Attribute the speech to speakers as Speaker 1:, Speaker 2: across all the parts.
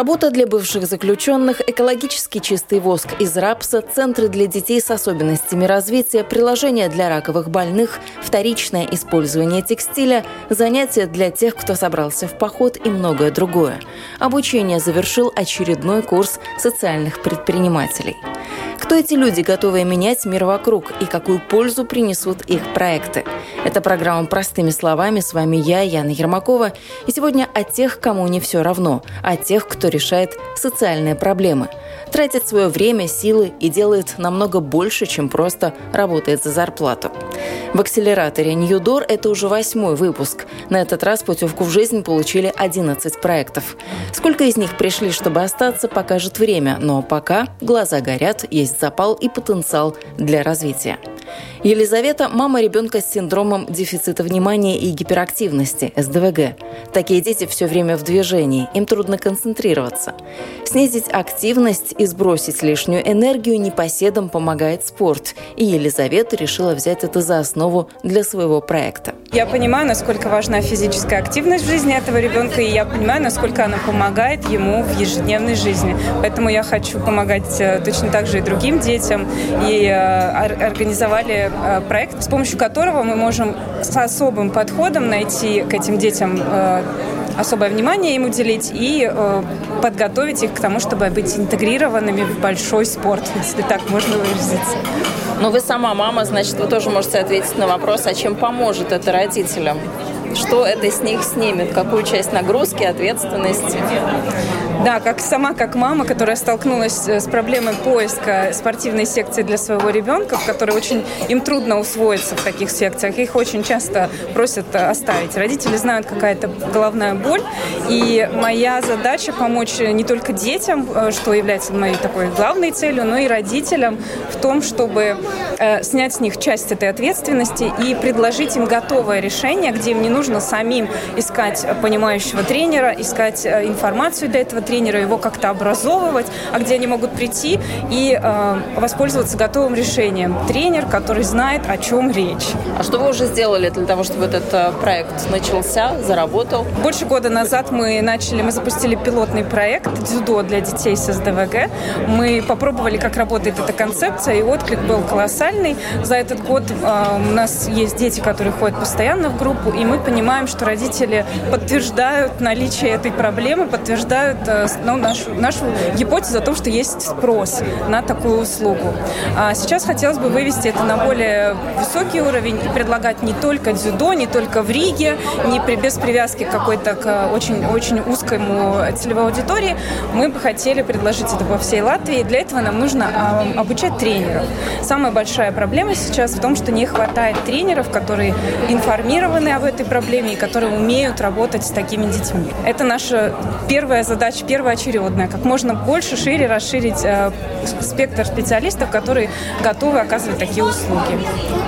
Speaker 1: Работа для бывших заключенных, экологически чистый воск из рапса, центры для детей с особенностями развития, приложения для раковых больных, вторичное использование текстиля, занятия для тех, кто собрался в поход и многое другое. Обучение завершил очередной курс социальных предпринимателей. Кто эти люди, готовые менять мир вокруг, и какую пользу принесут их проекты? Это программа «Простыми словами». С вами я, Яна Ермакова. И сегодня о тех, кому не все равно, о тех, кто решает социальные проблемы – тратит свое время, силы и делает намного больше, чем просто работает за зарплату. В акселераторе Ньюдор это уже восьмой выпуск. На этот раз путевку в жизнь получили 11 проектов. Сколько из них пришли, чтобы остаться, покажет время, но пока глаза горят, есть запал и потенциал для развития. Елизавета – мама ребенка с синдромом дефицита внимания и гиперактивности, СДВГ. Такие дети все время в движении, им трудно концентрироваться. Снизить активность и сбросить лишнюю энергию непоседам помогает спорт. И Елизавета решила взять это за основу для своего проекта.
Speaker 2: Я понимаю, насколько важна физическая активность в жизни этого ребенка, и я понимаю, насколько она помогает ему в ежедневной жизни. Поэтому я хочу помогать э, точно так же и другим детям. И э, организовали э, проект, с помощью которого мы можем с особым подходом найти к этим детям особое внимание им уделить и э, подготовить их к тому, чтобы быть интегрированными в большой спорт, если так можно выразиться.
Speaker 1: Но вы сама мама, значит, вы тоже можете ответить на вопрос, а чем поможет это родителям? Что это с них снимет? Какую часть нагрузки, ответственности?
Speaker 2: Да, как сама, как мама, которая столкнулась э, с проблемой поиска спортивной секции для своего ребенка, в которой очень им трудно усвоиться в таких секциях, их очень часто просят э, оставить. Родители знают, какая это головная боль, и моя задача помочь не только детям, э, что является моей такой главной целью, но и родителям в том, чтобы снять с них часть этой ответственности и предложить им готовое решение, где им не нужно самим искать понимающего тренера, искать информацию для этого тренера, его как-то образовывать, а где они могут прийти и э, воспользоваться готовым решением. Тренер, который знает, о чем речь.
Speaker 1: А что вы уже сделали для того, чтобы этот э, проект начался, заработал?
Speaker 2: Больше года назад мы начали, мы запустили пилотный проект «Дзюдо для детей с СДВГ». Мы попробовали, как работает эта концепция, и отклик был колоссальный. За этот год э, у нас есть дети, которые ходят постоянно в группу, и мы понимаем, что родители подтверждают наличие этой проблемы, подтверждают э, ну, нашу, нашу гипотезу о том, что есть спрос на такую услугу. А сейчас хотелось бы вывести это на более высокий уровень и предлагать не только дзюдо, не только в Риге, не при, без привязки какой-то к очень, очень узкому целевой аудитории. Мы бы хотели предложить это во всей Латвии. Для этого нам нужно а, обучать тренеров. Самая большая проблема сейчас в том, что не хватает тренеров, которые информированы об этой проблеме и которые умеют работать с такими детьми. Это наша первая задача, первоочередная, как можно больше, шире расширить э, спектр специалистов, которые готовы оказывать такие услуги.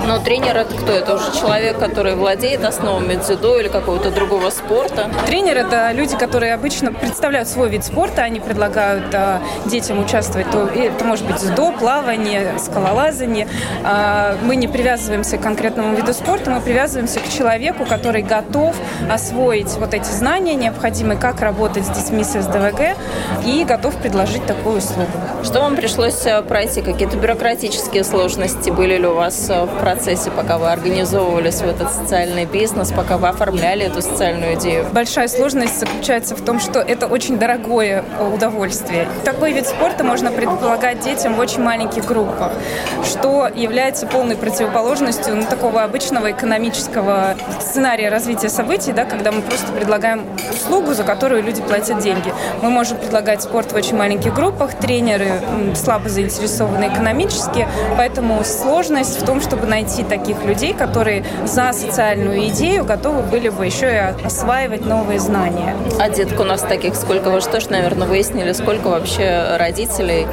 Speaker 1: Но тренер это кто? Это уже человек, который владеет основами дзюдо или какого-то другого спорта?
Speaker 2: Тренер это люди, которые обычно представляют свой вид спорта, они предлагают э, детям участвовать. То, это может быть дзюдо, плавание, скалолазание. Э, мы не привязываемся к конкретному виду спорта, мы привязываемся к человеку, который готов освоить вот эти знания необходимые, как работать с детьми с СДВГ, и готов предложить такую услугу.
Speaker 1: Что вам пришлось э, пройти? Какие-то бюрократические сложности были ли у вас э, в процессе, пока вы организовывались в этот социальный бизнес, пока вы оформляли эту социальную идею?
Speaker 2: Большая сложность заключается в том, что это очень дорогое э, удовольствие. Такой вид спорта можно предполагать детям в очень маленьких группах, что является полной противоположностью ну, такого обычного экономического сценария развития событий, да, когда мы просто предлагаем услугу, за которую люди платят деньги. Мы можем предлагать спорт в очень маленьких группах, тренеры слабо заинтересованы экономически, поэтому сложность в том, чтобы найти таких людей, которые за социальную идею готовы были бы еще и осваивать новые знания.
Speaker 1: А деток у нас таких сколько? Вы же тоже, наверное, выяснили, сколько вообще родителей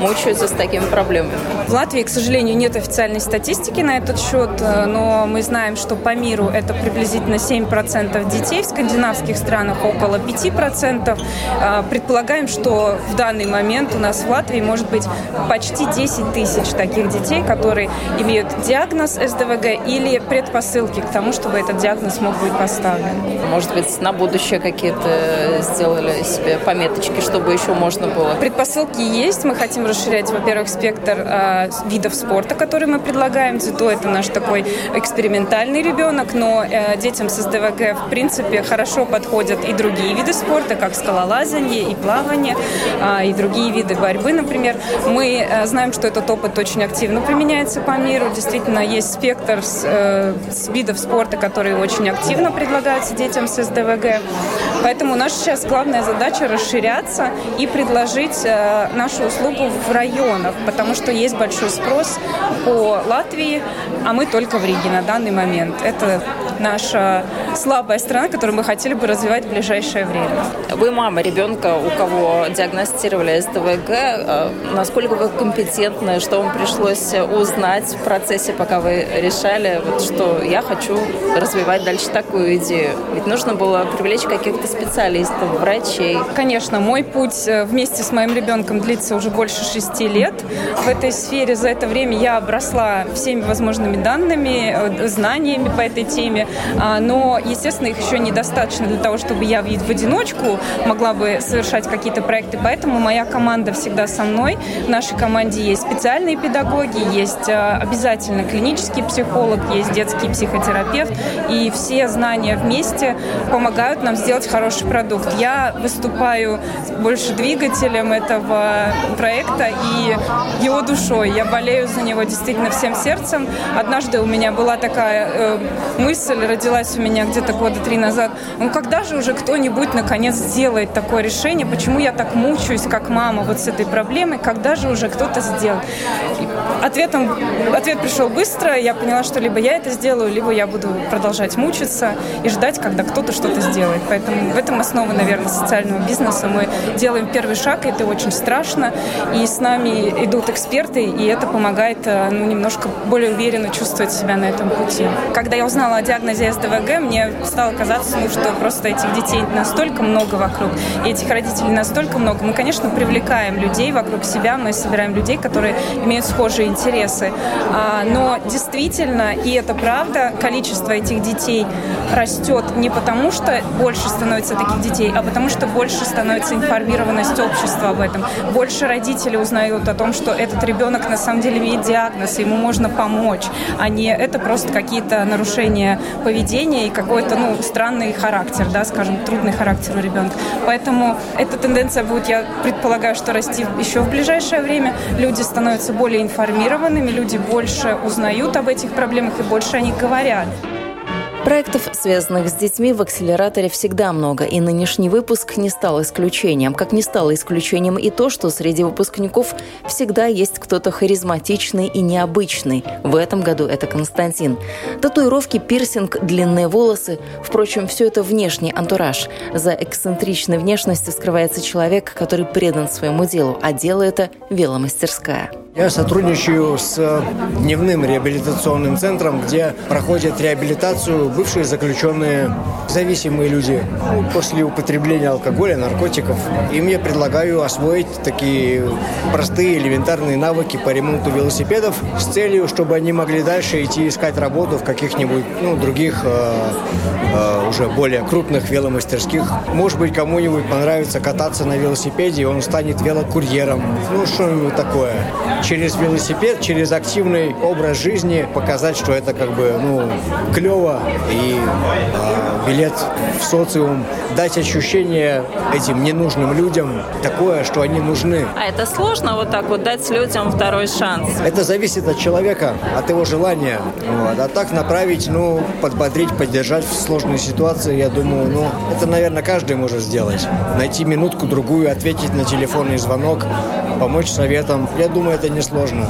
Speaker 1: мучаются с такими проблемами?
Speaker 2: В Латвии, к сожалению, нет официальной статистики на этот счет, э, но мы знаем, что по миру это приблизительно приблизительно 7% детей, в скандинавских странах около 5%. А, предполагаем, что в данный момент у нас в Латвии может быть почти 10 тысяч таких детей, которые имеют диагноз СДВГ или предпосылки к тому, чтобы этот диагноз мог быть поставлен.
Speaker 1: Может быть, на будущее какие-то сделали себе пометочки, чтобы еще можно было?
Speaker 2: Предпосылки есть. Мы хотим расширять, во-первых, спектр э, видов спорта, которые мы предлагаем. Дзюдо – это наш такой экспериментальный ребенок, но э, детям с СДВГ, в принципе, хорошо подходят и другие виды спорта, как скалолазание и плавание, э, и другие виды борьбы, например. Мы э, знаем, что этот опыт очень активно применяется по миру. Действительно, есть спектр с, э, с видов спорта, которые очень активно предлагаются детям с СДВГ. Поэтому наша сейчас главная задача расширяться и предложить э, нашу услугу в районах, потому что есть большой спрос по Латвии, а мы только в Риге на данный момент. Это наша слабая сторона, которую мы хотели бы развивать в ближайшее время.
Speaker 1: Вы мама ребенка, у кого диагностировали СДВГ. Э, насколько вы компетентны, что вам пришлось узнать в процессе, пока вы решали, вот, что я хочу развивать дальше такую идею? Ведь нужно было привлечь каких-то специалистов, врачей.
Speaker 2: Конечно, мой путь э, вместе с моим ребенком длится уже больше шести лет. В этой сфере за это время я обросла всеми возможными данными, э, знаниями по этой теме. А, но, естественно, их еще недостаточно для того, чтобы я в одиночку могла бы совершать какие-то проекты. Поэтому моя команда всегда со мной. В нашей команде есть специальные педагоги, есть а, обязательно клинический психолог, есть детский психотерапевт. И все знания вместе помогают нам сделать хороший продукт. Я выступаю больше двигателем этого проекта и его душой. Я болею за него действительно всем сердцем. Однажды у меня была такая э, мысль, родилась у меня где-то года три назад. Ну когда же уже кто-нибудь наконец сделает такое решение? Почему я так мучаюсь, как мама, вот с этой проблемой? Когда же уже кто-то сделает? Ответом, ответ пришел быстро. Я поняла, что либо я это сделаю, либо я буду продолжать мучиться и ждать, когда кто-то что-то сделает. Поэтому в этом основа, наверное, социального бизнеса. Мы делаем первый шаг, и это очень страшно. И с нами идут эксперты, и это помогает э, ну, немножко более уверенно чувствовать себя на этом пути. Когда я узнала о диагнозе СДВГ, мне стало казаться, ну, что просто этих детей настолько много вокруг, и этих родителей настолько много. Мы, конечно, привлекаем людей вокруг себя, мы собираем людей, которые имеют схожие интересы. А, но действительно, и это правда, количество этих детей растет не потому, что больше становится таких детей, а потому что больше становится информированность общества об этом. Больше родителей узнают о том, что этот ребенок на самом деле имеет диагноз, и ему можно помочь, а не это просто какие-то нарушения поведения и какой-то ну, странный характер, да, скажем, трудный характер у ребенка. Поэтому эта тенденция будет, я предполагаю, что расти еще в ближайшее время. Люди становятся более информированными, люди больше узнают об этих проблемах и больше о них говорят.
Speaker 1: Проектов, связанных с детьми, в акселераторе всегда много, и нынешний выпуск не стал исключением. Как не стало исключением и то, что среди выпускников всегда есть кто-то харизматичный и необычный. В этом году это Константин. Татуировки, пирсинг, длинные волосы. Впрочем, все это внешний антураж. За эксцентричной внешностью скрывается человек, который предан своему делу, а дело это веломастерская.
Speaker 3: Я сотрудничаю с дневным реабилитационным центром, где проходят реабилитацию бывшие заключенные, зависимые люди после употребления алкоголя, наркотиков. И мне предлагаю освоить такие простые элементарные навыки по ремонту велосипедов с целью, чтобы они могли дальше идти искать работу в каких-нибудь ну, других э, э, уже более крупных веломастерских. Может быть, кому-нибудь понравится кататься на велосипеде, и он станет велокурьером. Ну, что-нибудь такое через велосипед, через активный образ жизни показать, что это как бы, ну, клево и э, билет в социум, дать ощущение этим ненужным людям такое, что они нужны.
Speaker 1: А это сложно вот так вот дать людям второй шанс?
Speaker 3: Это зависит от человека, от его желания. Вот. А так направить, ну, подбодрить, поддержать в сложной ситуации, я думаю, ну, это, наверное, каждый может сделать. Найти минутку-другую, ответить на телефонный звонок, помочь советом. Я думаю, это несложно.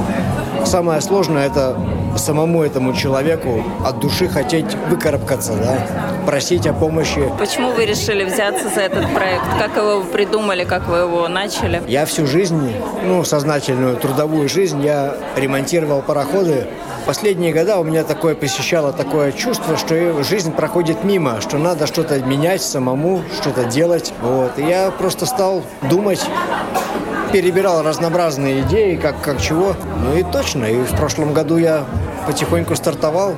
Speaker 3: Самое сложное – это самому этому человеку от души хотеть выкарабкаться, да, просить о помощи.
Speaker 1: Почему вы решили взяться за этот проект? Как его придумали, как вы его начали?
Speaker 3: Я всю жизнь, ну, сознательную трудовую жизнь, я ремонтировал пароходы. Последние года у меня такое посещало такое чувство, что жизнь проходит мимо, что надо что-то менять самому, что-то делать. Вот. И я просто стал думать, перебирал разнообразные идеи, как, как чего. Ну и точно, и в прошлом году я потихоньку стартовал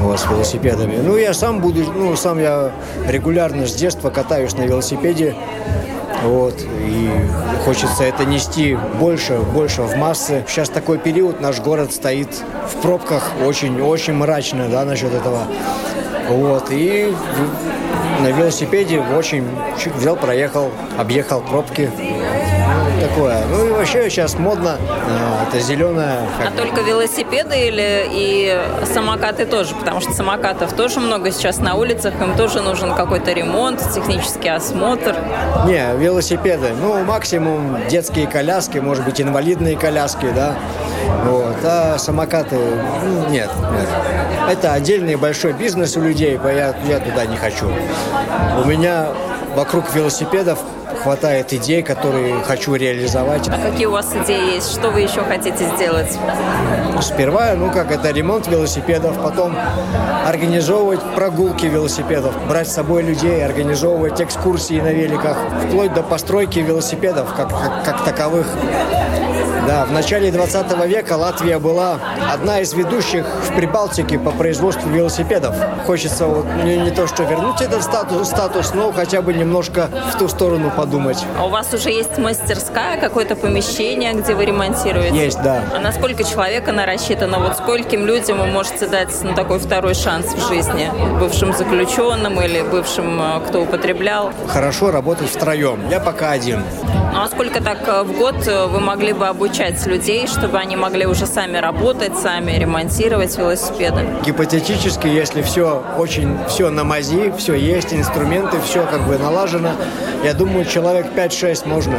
Speaker 3: вот, с велосипедами. Ну, я сам буду, ну, сам я регулярно с детства катаюсь на велосипеде. Вот, и хочется это нести больше, больше в массы. Сейчас такой период, наш город стоит в пробках очень-очень мрачно, да, насчет этого. Вот, и на велосипеде очень взял, проехал, объехал пробки такое. Ну и вообще сейчас модно, э, это зеленая.
Speaker 1: А только велосипеды или и самокаты тоже? Потому что самокатов тоже много сейчас на улицах, им тоже нужен какой-то ремонт, технический осмотр.
Speaker 3: Не, велосипеды. Ну, максимум детские коляски, может быть, инвалидные коляски, да. Вот. А самокаты, ну, нет, нет. Это отдельный большой бизнес у людей, я, я туда не хочу. У меня вокруг велосипедов хватает идей, которые хочу реализовать.
Speaker 1: А какие у вас идеи есть? Что вы еще хотите сделать?
Speaker 3: Сперва, ну как это, ремонт велосипедов, потом организовывать прогулки велосипедов, брать с собой людей, организовывать экскурсии на великах, вплоть до постройки велосипедов как, как, как таковых. Да, в начале 20 века Латвия была одна из ведущих в Прибалтике по производству велосипедов. Хочется вот не, не то, что вернуть этот статус, статус, но хотя бы немножко в ту сторону подумать.
Speaker 1: А у вас уже есть мастерская, какое-то помещение, где вы ремонтируете?
Speaker 3: Есть, да.
Speaker 1: А на сколько человек она рассчитана? Вот скольким людям вы можете дать ну, такой второй шанс в жизни? Бывшим заключенным или бывшим, э, кто употреблял?
Speaker 3: Хорошо работать втроем. Я пока один.
Speaker 1: Ну а сколько так э, в год э, вы могли бы обучать людей, чтобы они могли уже сами работать, сами ремонтировать велосипеды?
Speaker 3: Гипотетически, если все очень, все на мази, все есть, инструменты, все как бы налажено, я думаю, человек 5-6 можно.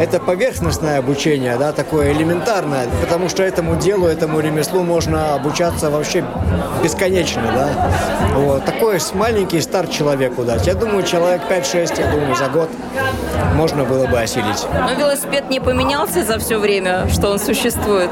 Speaker 3: Это поверхностное обучение, да, такое элементарное, потому что этому делу, этому ремеслу можно обучаться вообще бесконечно, да. Вот. Такой маленький старт человеку дать. Я думаю, человек 5-6, я думаю, за год можно было бы осилить
Speaker 1: ездить. Но велосипед не поменялся за все время, что он существует?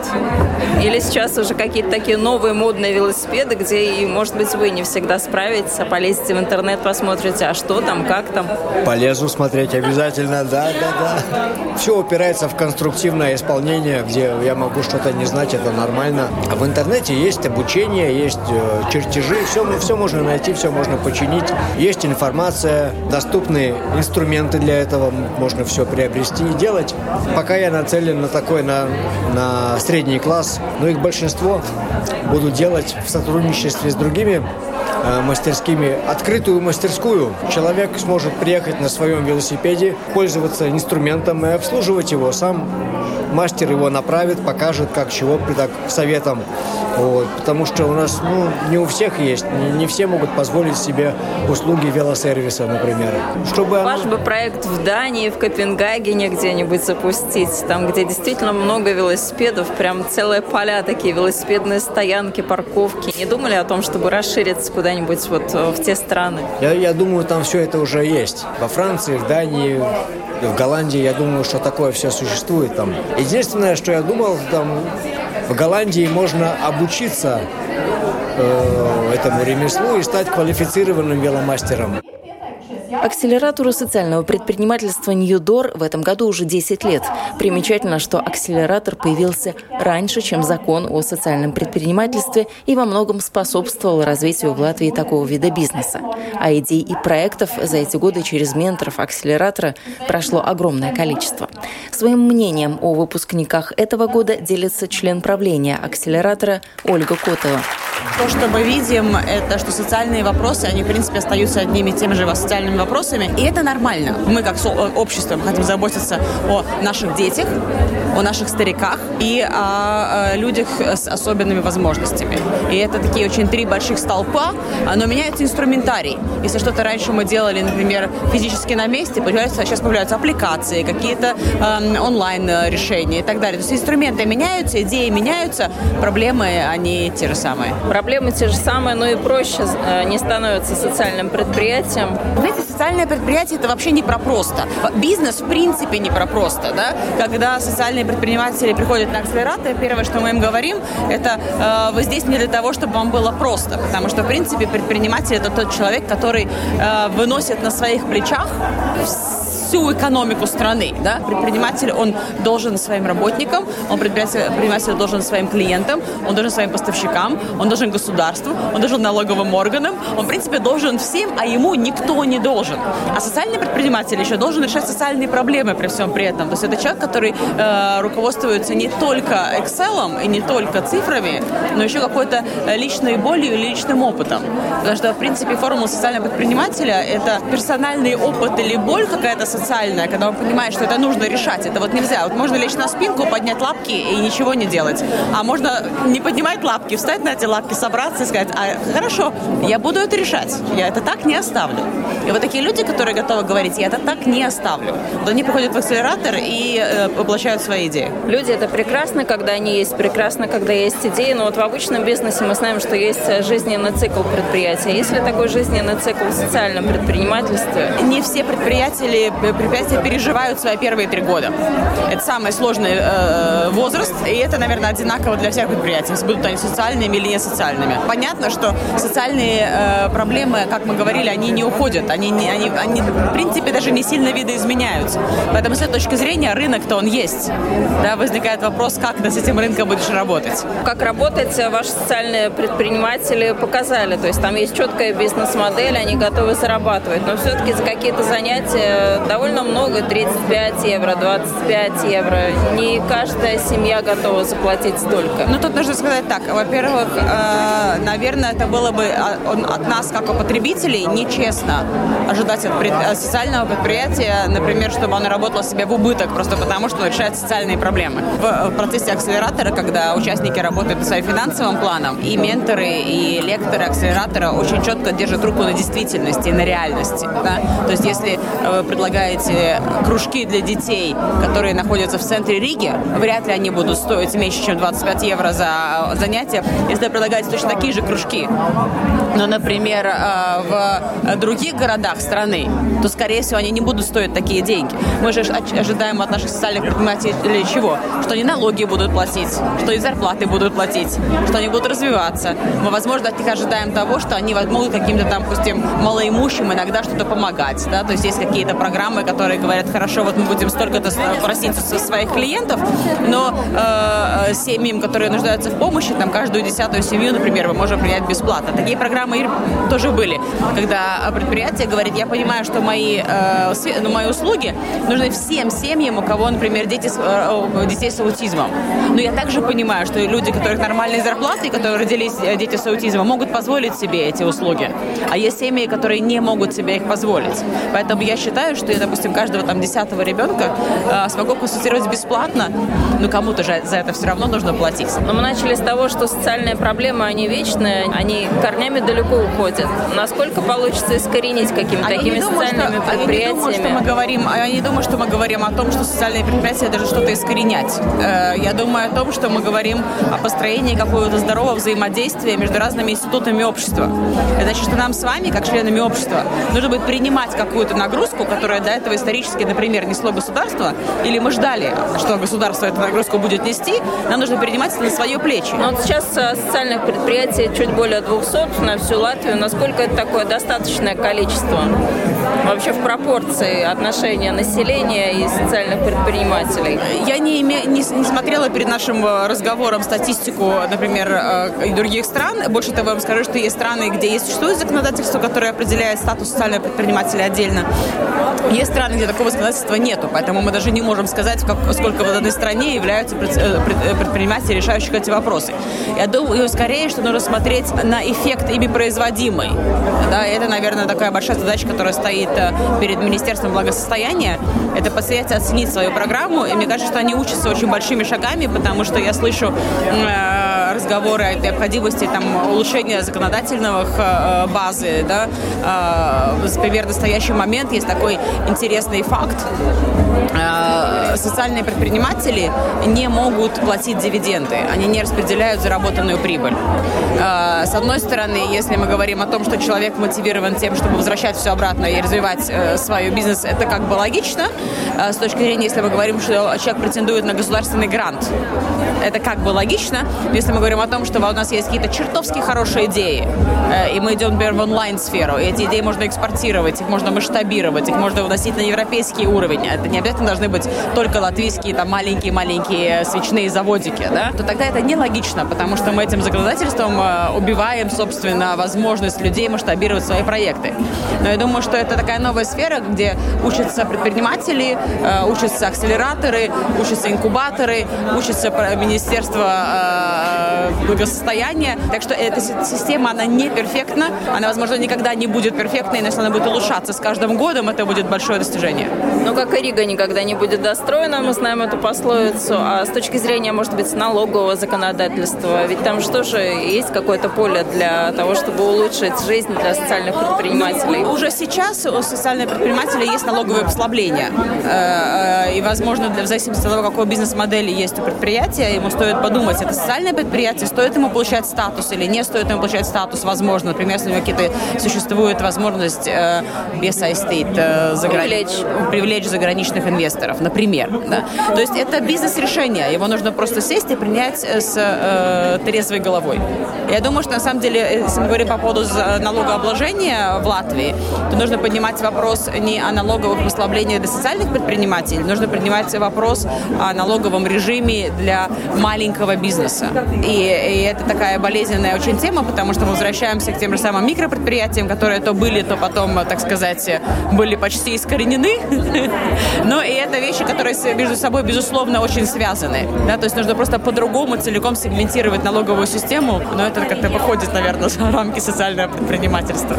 Speaker 1: Или сейчас уже какие-то такие новые модные велосипеды, где, и, может быть, вы не всегда справитесь, а полезете в интернет, посмотрите, а что там, как там?
Speaker 3: Полезу смотреть обязательно, да, да, да. Все упирается в конструктивное исполнение, где я могу что-то не знать, это нормально. А в интернете есть обучение, есть э, чертежи, все, все можно найти, все можно починить. Есть информация, доступные инструменты для этого, можно все приобрести вести и делать. Пока я нацелен на такой, на, на средний класс, но их большинство буду делать в сотрудничестве с другими мастерскими открытую мастерскую. Человек сможет приехать на своем велосипеде, пользоваться инструментом и обслуживать его сам мастер его направит, покажет, как чего, так, советом. Вот, потому что у нас, ну, не у всех есть, не, не все могут позволить себе услуги велосервиса, например.
Speaker 1: Чтобы Ваш бы проект в Дании, в Копенгагене где-нибудь запустить, там, где действительно много велосипедов, прям целые поля такие, велосипедные стоянки, парковки. Не думали о том, чтобы расшириться куда-нибудь вот э, в те страны?
Speaker 3: Я, я думаю, там все это уже есть. Во Франции, в Дании, в Голландии, я думаю, что такое все существует там. Единственное, что я думал, там в Голландии можно обучиться э, этому ремеслу и стать квалифицированным веломастером.
Speaker 1: Акселератору социального предпринимательства «Ньюдор» в этом году уже 10 лет. Примечательно, что акселератор появился раньше, чем закон о социальном предпринимательстве и во многом способствовал развитию в Латвии такого вида бизнеса. А идей и проектов за эти годы через менторов акселератора прошло огромное количество. Своим мнением о выпускниках этого года делится член правления акселератора Ольга Котова.
Speaker 4: То, что мы видим, это что социальные вопросы, они, в принципе, остаются одними и теми же социальными вопросами. И это нормально. Мы как общество хотим заботиться о наших детях, о наших стариках и о, о людях с особенными возможностями. И это такие очень три больших столпа, но меняется инструментарий. Если что-то раньше мы делали, например, физически на месте, появляются, сейчас появляются аппликации, какие-то э, онлайн-решения и так далее. То есть инструменты меняются, идеи меняются, проблемы, они те же самые.
Speaker 1: Проблемы те же самые, но и проще э, не становятся социальным предприятием.
Speaker 4: Знаете, социальное предприятие это вообще не про просто. Бизнес в принципе не про просто. Да? Когда социальные предприниматели приходят на акселератор, первое, что мы им говорим, это э, вы здесь не для того, чтобы вам было просто. Потому что, в принципе, предприниматель это тот человек, который э, выносит на своих плечах всю экономику страны. Да? Предприниматель, он должен своим работникам, он предприниматель, должен своим клиентам, он должен своим поставщикам, он должен государству, он должен налоговым органам, он, в принципе, должен всем, а ему никто не должен. А социальный предприниматель еще должен решать социальные проблемы при всем при этом. То есть это человек, который э, руководствуется не только Excel и не только цифрами, но еще какой-то э, личной болью или личным опытом. Потому что, в принципе, формула социального предпринимателя – это персональный опыт или боль какая-то социальная, когда он понимает, что это нужно решать. Это вот нельзя. Вот можно лечь на спинку, поднять лапки и ничего не делать. А можно не поднимать лапки, встать на эти лапки, собраться и сказать, а хорошо, я буду это решать. Я это так не оставлю. И вот такие люди, которые готовы говорить, я это так не оставлю. Вот они приходят в акселератор и э, воплощают свои идеи.
Speaker 1: Люди это прекрасно, когда они есть, прекрасно, когда есть идеи, но вот в обычном бизнесе мы знаем, что есть жизненный цикл предприятия. Есть ли такой жизненный цикл в социальном предпринимательстве?
Speaker 4: Не все предприятия предприятия переживают свои первые три года. Это самый сложный э, возраст, и это, наверное, одинаково для всех предприятий, будут они социальными или не социальными. Понятно, что социальные э, проблемы, как мы говорили, они не уходят, они, не, они, они, в принципе, даже не сильно видоизменяются. Поэтому, с этой точки зрения, рынок-то он есть. Да, возникает вопрос, как ты с этим рынком будешь работать.
Speaker 1: Как работать ваши социальные предприниматели показали. То есть там есть четкая бизнес-модель, они готовы зарабатывать. Но все-таки за какие-то занятия довольно много, 35 евро, 25 евро. Не каждая семья готова заплатить столько.
Speaker 4: Ну, тут нужно сказать так. Во-первых, э, наверное, это было бы а, от нас, как у потребителей, нечестно ожидать от социального предприятия, например, чтобы оно работало себе в убыток, просто потому что решает социальные проблемы. В, в процессе акселератора, когда участники работают над своим финансовым планом, и менторы, и лекторы акселератора очень четко держат руку на действительности, на реальности. Да? То есть, если вы предлагаете предлагаете кружки для детей, которые находятся в центре Риги, вряд ли они будут стоить меньше, чем 25 евро за занятие. Если вы предлагаете точно такие же кружки, но, например, э, в других городах страны, то, скорее всего, они не будут стоить такие деньги. Мы же ожидаем от наших социальных предпринимателей чего? Что они налоги будут платить, что и зарплаты будут платить, что они будут развиваться. Мы, возможно, от них ожидаем того, что они могут каким-то там, допустим, малоимущим иногда что-то помогать. Да? То есть есть какие-то программы, программы, которые говорят, хорошо, вот мы будем столько-то просить со своих клиентов, но э, семьям, которые нуждаются в помощи, там каждую десятую семью, например, мы можем принять бесплатно. Такие программы тоже были, когда предприятие говорит, я понимаю, что мои, э, ну, мои услуги нужны всем семьям, у кого, например, дети с, э, детей с аутизмом. Но я также понимаю, что люди, у которых нормальные зарплаты, которые родились э, дети с аутизмом, могут позволить себе эти услуги. А есть семьи, которые не могут себе их позволить. Поэтому я считаю, что допустим, каждого там десятого ребенка э, смогу консультировать бесплатно, но кому-то же за это все равно нужно платить.
Speaker 1: Но мы начали с того, что социальные проблемы, они вечные, они корнями далеко уходят. Насколько получится искоренить какими-то такими думаю, социальными что, предприятиями? Я не, думаю,
Speaker 4: что мы говорим, я не думаю, что мы говорим о том, что социальные предприятия даже что-то искоренять. Э, я думаю о том, что мы говорим о построении какого-то здорового взаимодействия между разными институтами общества. Это значит, что нам с вами, как членами общества, нужно будет принимать какую-то нагрузку, которая этого исторически, например, несло государство, или мы ждали, что государство эту нагрузку будет нести, нам нужно перенимать это на свое плечи.
Speaker 1: Но вот сейчас э, социальных предприятий чуть более 200 на всю Латвию. Насколько это такое достаточное количество? Вообще в пропорции отношения населения и социальных предпринимателей?
Speaker 4: Я не, име, не, не смотрела перед нашим э, разговором статистику, например, э, других стран. Больше того, я вам скажу, что есть страны, где есть существует законодательство, которое определяет статус социального предпринимателя отдельно. Есть страны, где такого законодательства нету, поэтому мы даже не можем сказать, как, сколько в данной стране являются предприниматели, решающих эти вопросы. Я думаю, скорее, что нужно смотреть на эффект ими производимый. Да, это, наверное, такая большая задача, которая стоит перед Министерством благосостояния. Это постоять оценить свою программу, и мне кажется, что они учатся очень большими шагами, потому что я слышу э, разговоры о необходимости там, улучшения законодательных э, базы. Да? Э, например, в настоящий момент есть такой интересный факт. Э, социальные предприниматели не могут платить дивиденды, они не распределяют заработанную прибыль. Э, с одной стороны, если мы говорим о том, что человек мотивирован тем, чтобы возвращать все обратно и развивать э, свой бизнес, это как бы логично. С точки зрения, если мы говорим, что человек претендует на государственный грант, это как бы логично. Если мы говорим о том, что у нас есть какие-то чертовски хорошие идеи, и мы идем, например, в онлайн-сферу, и эти идеи можно экспортировать, их можно масштабировать, их можно выносить на европейский уровень. Это не обязательно должны быть только латвийские там маленькие-маленькие свечные заводики, да, то тогда это нелогично, потому что мы этим законодательством э, убиваем, собственно, возможность людей масштабировать свои проекты. Но я думаю, что это такая новая сфера, где учатся предприниматели, э, учатся акселераторы, учатся инкубаторы, учатся Министерство э, благосостояния. Так что эта система, она не перфектна, она, возможно, никогда не будет перфектной, но если она будет улучшаться с каждым годом, это будет большое достижение.
Speaker 1: Ну, как и Рига никогда не будет достроена, мы знаем эту пословицу. А с точки зрения, может быть, налогового законодательства, ведь там что же есть какое-то поле для того, чтобы улучшить жизнь для социальных предпринимателей?
Speaker 4: Уже сейчас у социальных предпринимателей есть налоговые послабления. Э, э, и, возможно, в зависимости от того, какой бизнес-модели есть у предприятия, ему стоит подумать, это социальное предприятие, стоит ему получать статус или не стоит ему получать статус, возможно, например, если у него какие-то существует возможность э, без iState э, заграни... привлечь. привлечь заграничных инвесторов, например. Да? То есть это бизнес-решение, его нужно просто сесть и принять э, с э, трезвой головой. Я думаю, что на самом деле, если мы говорим по поводу налогообложения в Латвии, то нужно поднимать вопрос не о налоговых послаблениях для социальных предпринимателей, нужно поднимать вопрос о налоговом режиме для маленького бизнеса. И, и это такая болезненная очень тема, потому что мы возвращаемся к тем же самым микропредприятиям, которые то были, то потом, так сказать, были почти искоренены. Но и это вещи, которые между собой, безусловно, очень связаны. Да? То есть нужно просто по-другому целиком сегментировать налоговую систему, но это как-то выходит, наверное, за рамки социального предпринимательства.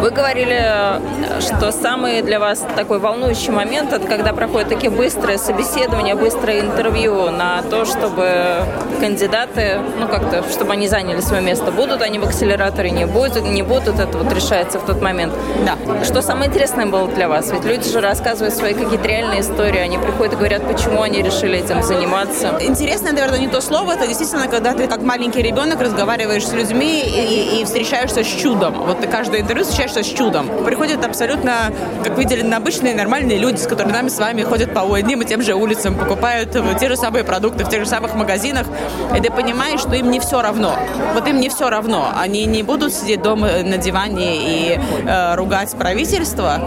Speaker 1: Вы говорили, что самый для вас такой волнующий момент, это когда проходят такие быстрые собеседования, быстрое интервью на то, чтобы кандидаты, ну как-то, чтобы они заняли свое место. Будут они в акселераторе, не будут, не будут, это вот решается в тот момент.
Speaker 4: Да.
Speaker 1: Что самое интересное было для вас? Ведь люди же рассказывают свои какие-то реальные истории, они приходят и говорят, почему они решили этим заниматься.
Speaker 4: Интересное, наверное, не то слово, это действительно, когда ты как маленький ребенок разговариваешь с людьми и, и, встречаешься с чудом. Вот ты каждое интервью встречаешься с чудом. Приходят абсолютно, как видели, обычные нормальные люди, с которыми с вами ходят по одним и тем же улицам, покупают те же самые продукты в тех же самых магазинах, и ты понимаешь, что им не все равно. Вот им не все равно. Они не будут сидеть дома на диване и э, ругать правительство,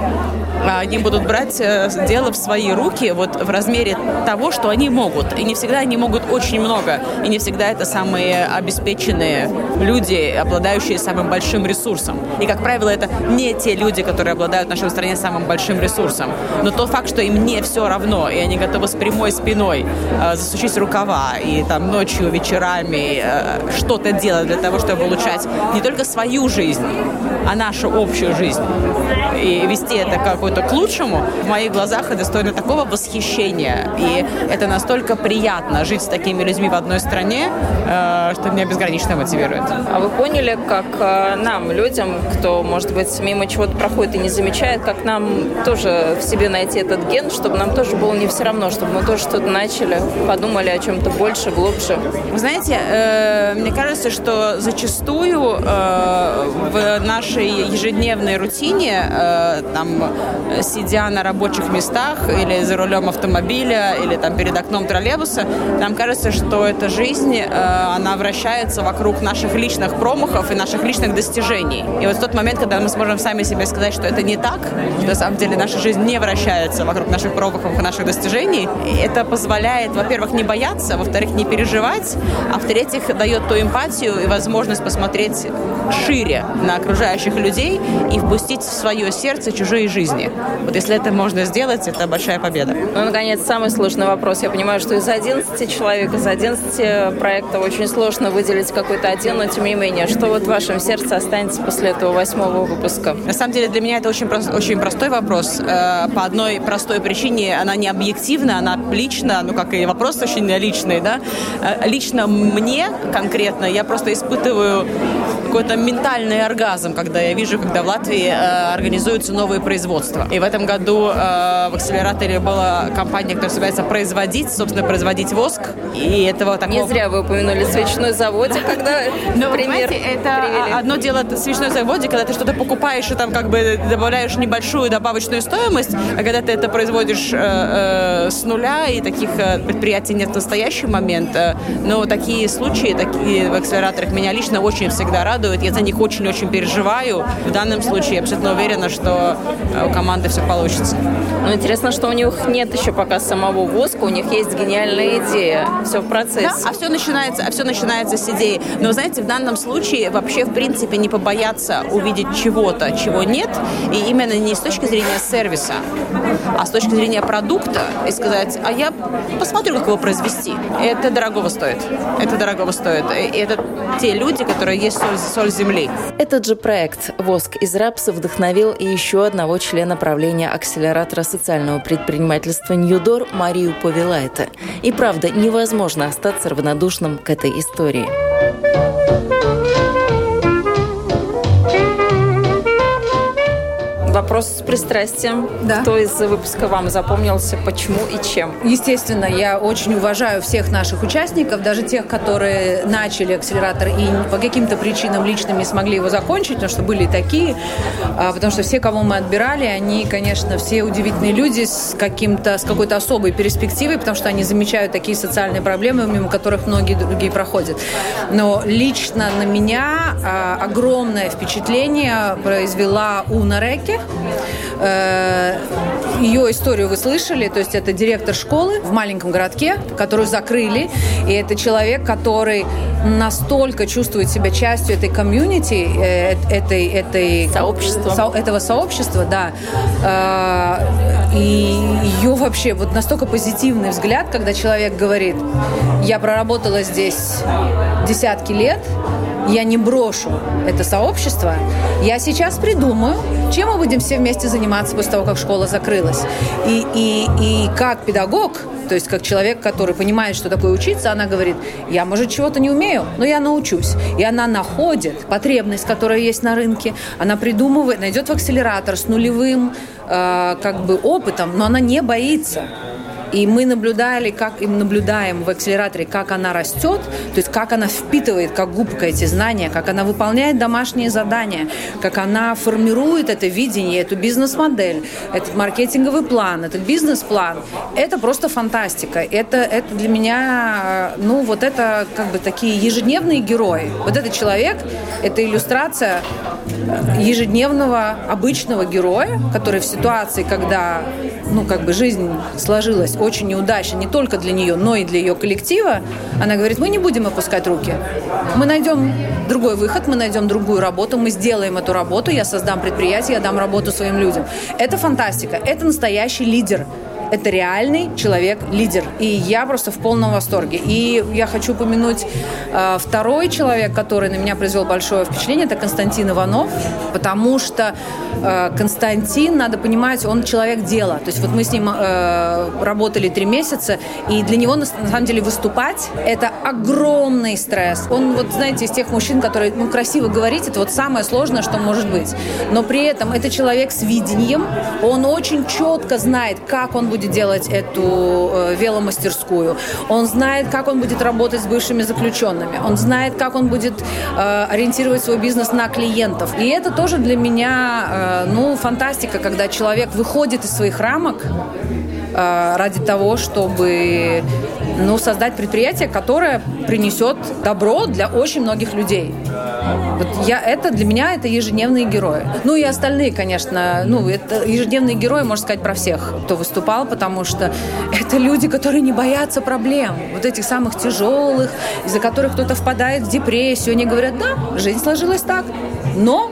Speaker 4: а они будут брать э, дело в свои руки вот в размере того, что они могут. И не всегда они могут очень много. И не всегда это самые обеспеченные люди, обладающие самым большим ресурсом. И, как правило, это не те люди, которые обладают в нашей стране самым большим ресурсом. Но тот факт, что им не все равно, и они готовы с прямой спиной э, засучить рукава и там ночью, вечерами э, что-то делать для того, чтобы улучшать не только свою жизнь, а нашу общую жизнь. И вести это какой-то к лучшему, в моих глазах это достойно такого восхищения. И это настолько приятно жить с такими людьми в одной стране, э, что меня безгранично мотивирует.
Speaker 1: А вы поняли, как э, нам, людям, кто, может быть, мимо чего-то проходит и не замечает, как нам тоже в себе найти этот ген, чтобы нам тоже было не все равно, чтобы мы тоже что-то начали, подумали о чем-то больше, глубже?
Speaker 4: Вы знаете, э, мне кажется, что зачастую в нашей ежедневной рутине, там, сидя на рабочих местах или за рулем автомобиля, или там перед окном троллейбуса, нам кажется, что эта жизнь, э, она вращается вокруг наших личных промахов и наших личных достижений. И вот в тот момент, когда мы сможем сами себе сказать, что это не так, что на самом деле наша жизнь не вращается вокруг наших промахов и наших достижений, это позволяет, во-первых, не бояться, во-вторых, не переживать, а в-третьих, дает ту эмпатию и возможность посмотреть шире на окружающих людей и впустить в свое сердце чужие жизни. Вот если это можно сделать, это большая победа.
Speaker 1: Ну, наконец, самый сложный вопрос. Я понимаю, что из 11 человек, из 11 проектов очень сложно выделить какой-то один, но тем не менее, что вот в вашем сердце останется после этого восьмого выпуска?
Speaker 4: На самом деле для меня это очень, прост, очень простой вопрос. Э, по одной простой причине она не объективна, она лична, ну как и вопрос очень личный, да. Э, лично мне конкретно я просто испытываю какой-то ментальный оргазм, когда я вижу, когда в Латвии э, организуются новые производства. И в этом году э, в акселераторе была компания, которая собирается производить, собственно, производить воск. И этого такого...
Speaker 1: Не зря вы упомянули свечной заводик, когда
Speaker 4: Но, пример это привели. одно дело свечной заводик, когда ты что-то покупаешь и там как бы добавляешь небольшую добавочную стоимость, а когда ты это производишь э, э, с нуля, и таких э, предприятий нет в настоящий момент. Э, но такие случаи, такие в акселераторах меня лично очень всегда радуют радует. Я за них очень-очень переживаю. В данном случае я абсолютно уверена, что э, у команды все получится.
Speaker 1: Ну, интересно, что у них нет еще пока самого воска, у них есть гениальная идея. Все в процессе.
Speaker 4: Да, а все начинается, а все начинается с идеи. Но, знаете, в данном случае вообще, в принципе, не побояться увидеть чего-то, чего нет, и именно не с точки зрения сервиса, а с точки зрения продукта, и сказать, а я посмотрю, как его произвести. Это дорогого стоит. Это дорогого стоит. И это те люди, которые есть соль земли.
Speaker 1: Этот же проект «Воск из рапса» вдохновил и еще одного члена правления акселератора социального предпринимательства «Ньюдор» Марию Повилайта. И правда, невозможно остаться равнодушным к этой истории. Вопрос с пристрастием. Да. Кто из выпуска вам запомнился, почему и чем?
Speaker 5: Естественно, я очень уважаю всех наших участников, даже тех, которые начали акселератор и по каким-то причинам лично не смогли его закончить, потому что были такие, а, потому что все, кого мы отбирали, они, конечно, все удивительные люди с каким-то, с какой-то особой перспективой, потому что они замечают такие социальные проблемы, мимо которых многие другие проходят. Но лично на меня а, огромное впечатление произвела Уна Реки, Э, Ее историю вы слышали, то есть это директор школы в маленьком городке, которую закрыли, и это человек, который настолько чувствует себя частью этой комьюнити, э, этой, этой
Speaker 1: сообщества.
Speaker 5: Со, этого сообщества, да. Э, и ее вообще вот настолько позитивный взгляд, когда человек говорит, я проработала здесь десятки лет, я не брошу это сообщество, я сейчас придумаю, чем мы будем все вместе заниматься после того, как школа закрылась. И, и, и как педагог, то есть как человек, который понимает, что такое учиться, она говорит, я, может, чего-то не умею, но я научусь. И она находит потребность, которая есть на рынке, она придумывает, найдет в акселератор с нулевым э, как бы опытом, но она не боится. И мы наблюдали, как и наблюдаем в акселераторе, как она растет, то есть как она впитывает, как губка эти знания, как она выполняет домашние задания, как она формирует это видение, эту бизнес-модель, этот маркетинговый план, этот бизнес-план. Это просто фантастика. Это, это для меня, ну, вот это как бы такие ежедневные герои. Вот этот человек, это иллюстрация ежедневного обычного героя, который в ситуации, когда, ну, как бы жизнь сложилась очень неудачно не только для нее, но и для ее коллектива, она говорит, мы не будем опускать руки. Мы найдем другой выход, мы найдем другую работу, мы сделаем эту работу, я создам предприятие, я дам работу своим людям. Это фантастика, это настоящий лидер это реальный человек-лидер. И я просто в полном восторге. И я хочу упомянуть э, второй человек, который на меня произвел большое впечатление, это Константин Иванов, потому что э, Константин, надо понимать, он человек дела. То есть вот мы с ним э, работали три месяца, и для него на, на самом деле выступать – это огромный стресс. Он вот, знаете, из тех мужчин, которые ну, красиво говорить, это вот самое сложное, что может быть. Но при этом это человек с видением, он очень четко знает, как он будет будет делать эту э, веломастерскую. Он знает, как он будет работать с бывшими заключенными. Он знает, как он будет э, ориентировать свой бизнес на клиентов. И это тоже для меня, э, ну, фантастика, когда человек выходит из своих рамок э, ради того, чтобы ну, создать предприятие, которое принесет добро для очень многих людей. Вот я, это для меня это ежедневные герои. Ну и остальные, конечно, ну это ежедневные герои, можно сказать, про всех, кто выступал, потому что это люди, которые не боятся проблем, вот этих самых тяжелых, из-за которых кто-то впадает в депрессию. Они говорят, да, жизнь сложилась так, но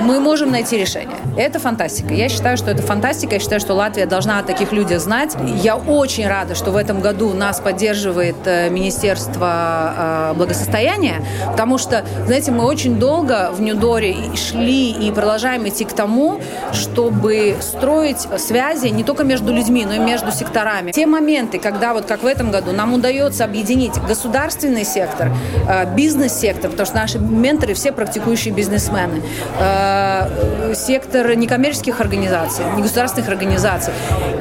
Speaker 5: мы можем найти решение. Это фантастика. Я считаю, что это фантастика. Я считаю, что Латвия должна о таких людях знать. Я очень рада, что в этом году нас поддерживает э, Министерство э, благосостояния, потому что, знаете, мы очень долго в Нюдоре шли и продолжаем идти к тому, чтобы строить связи не только между людьми, но и между секторами. Те моменты, когда вот как в этом году нам удается объединить государственный сектор, э, бизнес-сектор, потому что наши менторы все практикующие бизнесмены, сектор некоммерческих организаций, негосударственных организаций.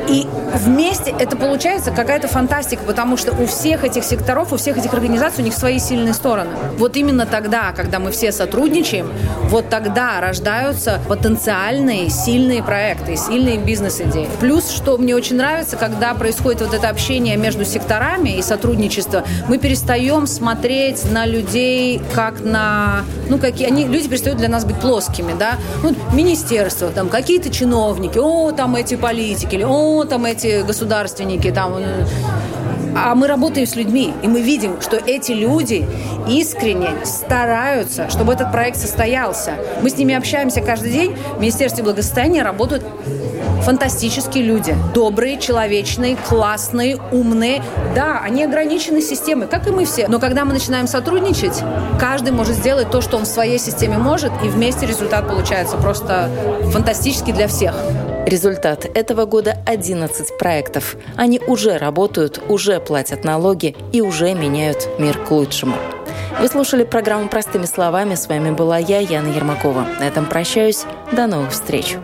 Speaker 5: И вместе это получается какая-то фантастика, потому что у всех этих секторов, у всех этих организаций у них свои сильные стороны. Вот именно тогда, когда мы все сотрудничаем, вот тогда рождаются потенциальные сильные проекты, сильные бизнес-идеи. Плюс, что мне очень нравится, когда происходит вот это общение между секторами и сотрудничество, мы перестаем смотреть на людей как на, ну, какие, они, люди перестают для нас быть плоскими, да, ну, министерство, там, какие-то чиновники, о, там эти политики, или о, там эти государственники, там, а мы работаем с людьми, и мы видим, что эти люди искренне стараются, чтобы этот проект состоялся. Мы с ними общаемся каждый день. В Министерстве благосостояния работают фантастические люди. Добрые, человечные, классные, умные. Да, они ограничены системой, как и мы все. Но когда мы начинаем сотрудничать, каждый может сделать то, что он в своей системе может, и вместе результат получается просто фантастический для всех.
Speaker 1: Результат этого года 11 проектов. Они уже работают, уже платят налоги и уже меняют мир к лучшему. Вы слушали программу «Простыми словами». С вами была я, Яна Ермакова. На этом прощаюсь. До новых встреч.